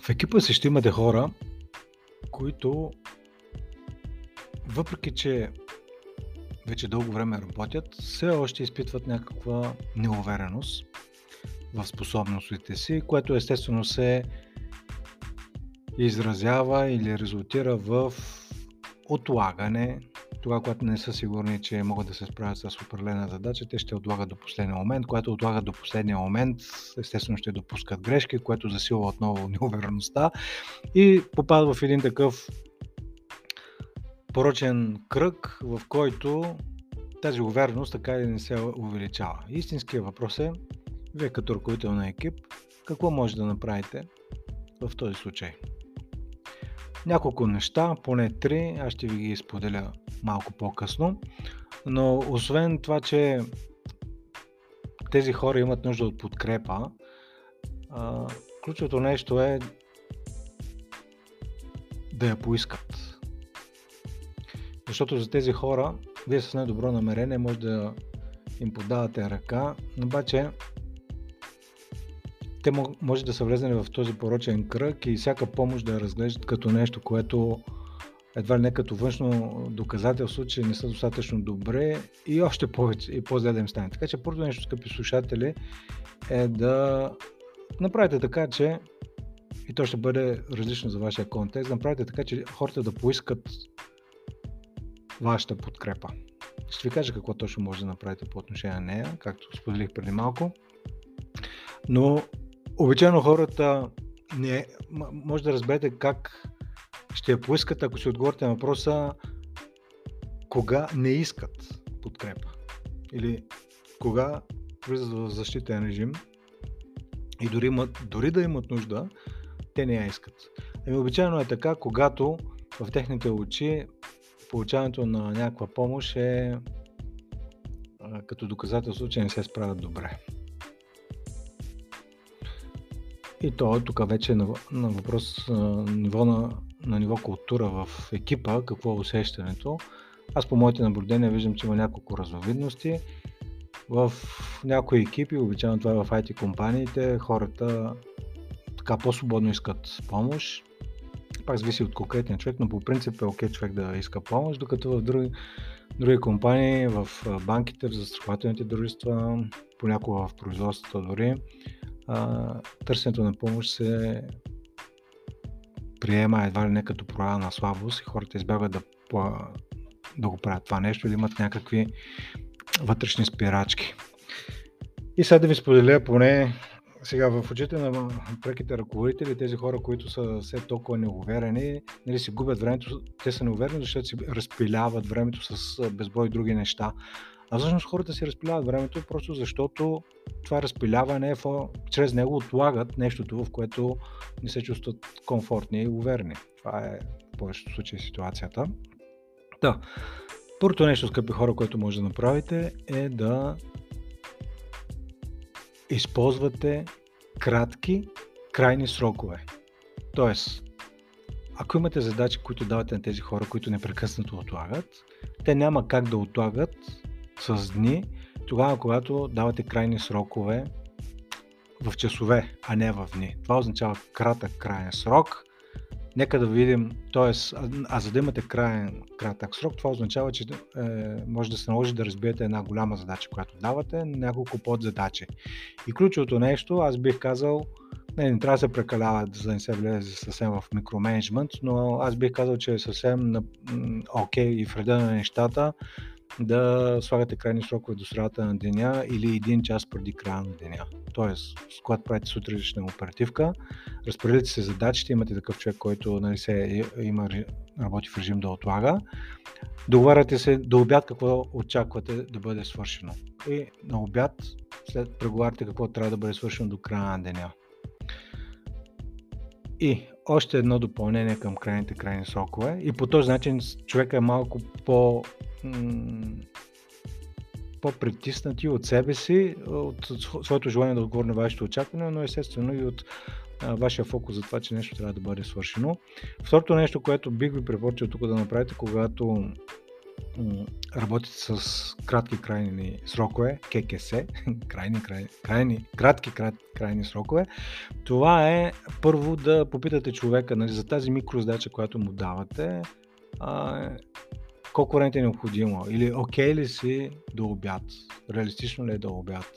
В екипа си ще имате хора, които въпреки, че вече дълго време работят, все още изпитват някаква неувереност в способностите си, което естествено се изразява или резултира в отлагане. Това, когато не са сигурни, че могат да се справят с определена задача, те ще отлагат до последния момент. Когато отлагат до последния момент, естествено ще допускат грешки, което засилва отново неувереността и попадат в един такъв порочен кръг, в който тази увереност така и не се увеличава. Истинският въпрос е, вие като ръководител на екип, какво може да направите в този случай? Няколко неща, поне три, аз ще ви ги споделя малко по-късно. Но освен това, че тези хора имат нужда от подкрепа, ключовото нещо е да я поискат. Защото за тези хора, вие с най-добро намерение може да им подавате ръка, обаче те може да са влезнали в този порочен кръг и всяка помощ да я разглеждат като нещо, което едва ли не като външно доказателство, че не са достатъчно добре и още повече и по-зле да им стане. Така че първото нещо, скъпи слушатели, е да направите така, че и то ще бъде различно за вашия контекст, направите така, че хората да поискат вашата подкрепа. Ще ви кажа какво точно може да направите по отношение на нея, както споделих преди малко. Но обичайно хората не, може да разберете как ще я поискат, ако си отговорите на въпроса кога не искат подкрепа. Или кога влизат в защитен режим и дори, имат, дори да имат нужда, те не я искат. Ами обичайно е така, когато в техните очи получаването на някаква помощ е като доказателство, че не се справят добре. И то тук вече е на, на въпрос на ниво, на, на ниво култура в екипа, какво е усещането. Аз по моите наблюдения виждам, че има няколко разновидности. В някои екипи, обичайно това е в IT компаниите, хората така по-свободно искат помощ. Пак зависи от конкретния човек, но по принцип е окей okay човек да иска помощ, докато в други, други компании, в банките, в застрахователните дружества, понякога в производството дори, търсенето на помощ се приема едва ли не като проява на слабост и хората избягват да, да го правят това нещо или имат някакви вътрешни спирачки. И сега да ви споделя поне сега в очите на преките ръководители, тези хора, които са все толкова неуверени, нали, си губят времето, те са неуверени, защото си разпиляват времето с безброй други неща. А всъщност хората си разпиляват времето просто защото това разпиляване е чрез него отлагат нещото, в което не се чувстват комфортни и уверени. Това е в повечето случаи ситуацията. Да. Първото нещо, скъпи хора, което може да направите е да използвате кратки крайни срокове. Тоест, ако имате задачи, които давате на тези хора, които непрекъснато отлагат, те няма как да отлагат с дни, тогава когато давате крайни срокове в часове, а не в дни. Това означава кратък крайен срок. Нека да видим, т.е. а за да имате крайен, кратък срок, това означава, че е, може да се наложи да разбиете една голяма задача, която давате, няколко подзадачи. И ключовото нещо, аз бих казал, не, не трябва да се прекалява, за да не се влезе съвсем в микроменеджмент, но аз бих казал, че е съвсем окей okay и реда на нещата да слагате крайни срокове до средата на деня или един час преди края на деня. Тоест, когато правите сутрешна оперативка, разпределите се задачите, имате такъв човек, който нали, се, има, работи в режим да отлага. Договаряте се до обяд какво очаквате да бъде свършено. И на обяд след преговаряте какво трябва да бъде свършено до края на деня. И още едно допълнение към крайните крайни срокове. И по този начин човека е малко по по-притиснати от себе си, от своето желание да отговори на вашето очакване, но естествено и от вашия фокус за това, че нещо трябва да бъде свършено. Второто нещо, което бих ви препоръчал тук да направите, когато работите с кратки крайни срокове, ККС, крайни, крайни, крайни, кратки крат, крайни срокове, това е първо да попитате човека нали, за тази микрозадача, която му давате, а, колко време е необходимо или окей okay ли си до обяд, реалистично ли е до обяд.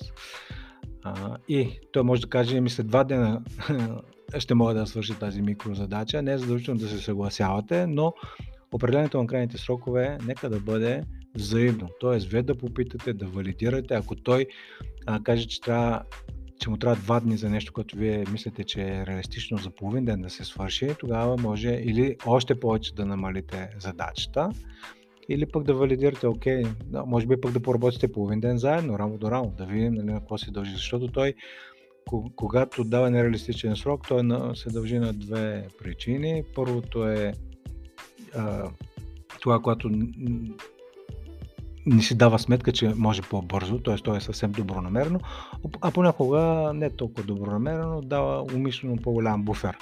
А, и той може да каже, ми след два дена ще мога да свърши тази микрозадача. Не е задължително да се съгласявате, но определенето на крайните срокове нека да бъде взаимно. Тоест, вие да попитате, да валидирате. Ако той а, каже, че, трябва, че му трябва два дни за нещо, което вие мислите, че е реалистично за половин ден да се свърши, тогава може или още повече да намалите задачата, или пък да валидирате, окей, да, може би пък да поработите половин ден заедно, рамо до рамо, да видим нали, на какво се дължи, защото той когато дава нереалистичен срок, той се дължи на две причини. Първото е а, това, когато не си дава сметка, че може по-бързо, т.е. то е съвсем добронамерено, а понякога не толкова добронамерено, дава умишлено по-голям буфер.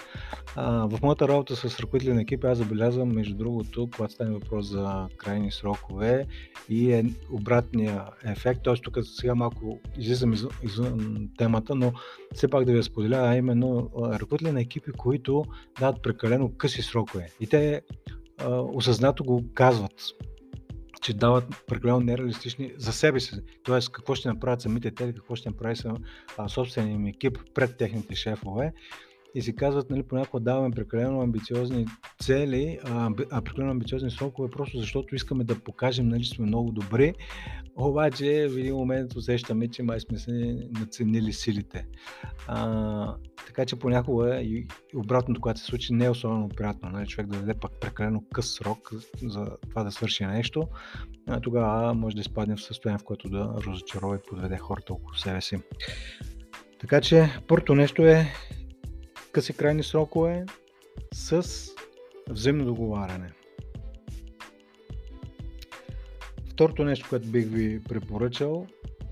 А, в моята работа с ръководители на екипи аз забелязвам, между другото, когато стане въпрос за крайни срокове и е обратния ефект, т.е. тук сега малко излизам извън, извън темата, но все пак да ви споделя, а именно ръководители на екипи, които дават прекалено къси срокове. И те осъзнато го казват че дават прекалено нереалистични за себе си. Тоест, какво ще направят самите те, какво ще направи собствения им екип пред техните шефове и си казват, нали, понякога даваме прекалено амбициозни цели, а прекалено амбициозни срокове, просто защото искаме да покажем, нали, че сме много добри, обаче в един момент усещаме, че май сме се наценили силите. А, така че понякога и обратното, когато се случи, не е особено приятно, нали, човек да даде пак прекалено къс срок за това да свърши нещо, а тогава може да изпадне в състояние, в което да разочарова и подведе хората около себе си. Така че първото нещо е къси крайни срокове с взаимно договаряне. Второто нещо, което бих ви препоръчал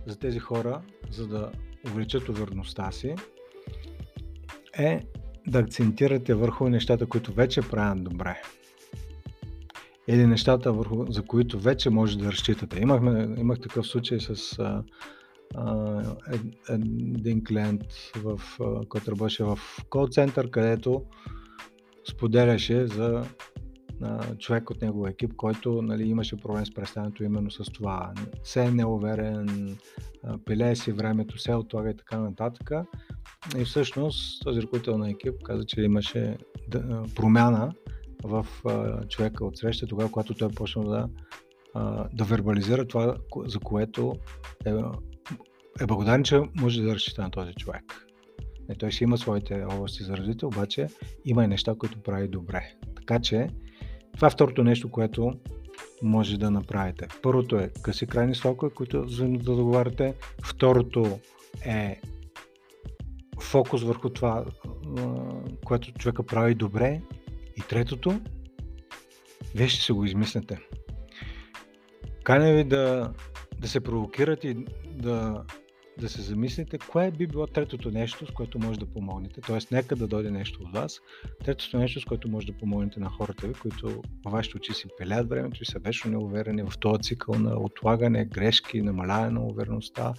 за тези хора, за да увеличат увереността си, е да акцентирате върху нещата, които вече правят добре. Или нещата, върху, за които вече може да разчитате. Имахме, имах такъв случай с а, един клиент, в, който работеше в кол-център, където споделяше за на човек от неговия екип, който нали, имаше проблем с представянето именно с това. Се е неуверен, пилее си времето, се отлага и така нататък. И всъщност този ръководител на екип каза, че имаше промяна в човека от среща, тогава, когато той е почнал да, да вербализира това, за което е е благодарен, че може да разчита на този човек. Не, той ще има своите области за развитие, обаче има и неща, които прави добре. Така че това е второто нещо, което може да направите. Първото е къси крайни срокове, които взаимно да договаряте. Второто е фокус върху това, което човека прави добре. И третото, вие ще се го измислите. Каня ви да, да се провокирате и да да се замислите, кое би било третото нещо, с което може да помогнете. Тоест, нека да дойде нещо от вас. Третото нещо, с което може да помогнете на хората ви, които във вашите очи си пелят времето и са вечно неуверени в този цикъл на отлагане, грешки, намаляване на увереността.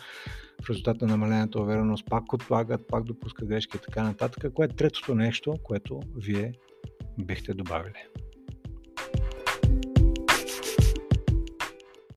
В резултат на намалената увереност пак отлагат, пак допускат грешки и така нататък. Кое е третото нещо, което вие бихте добавили?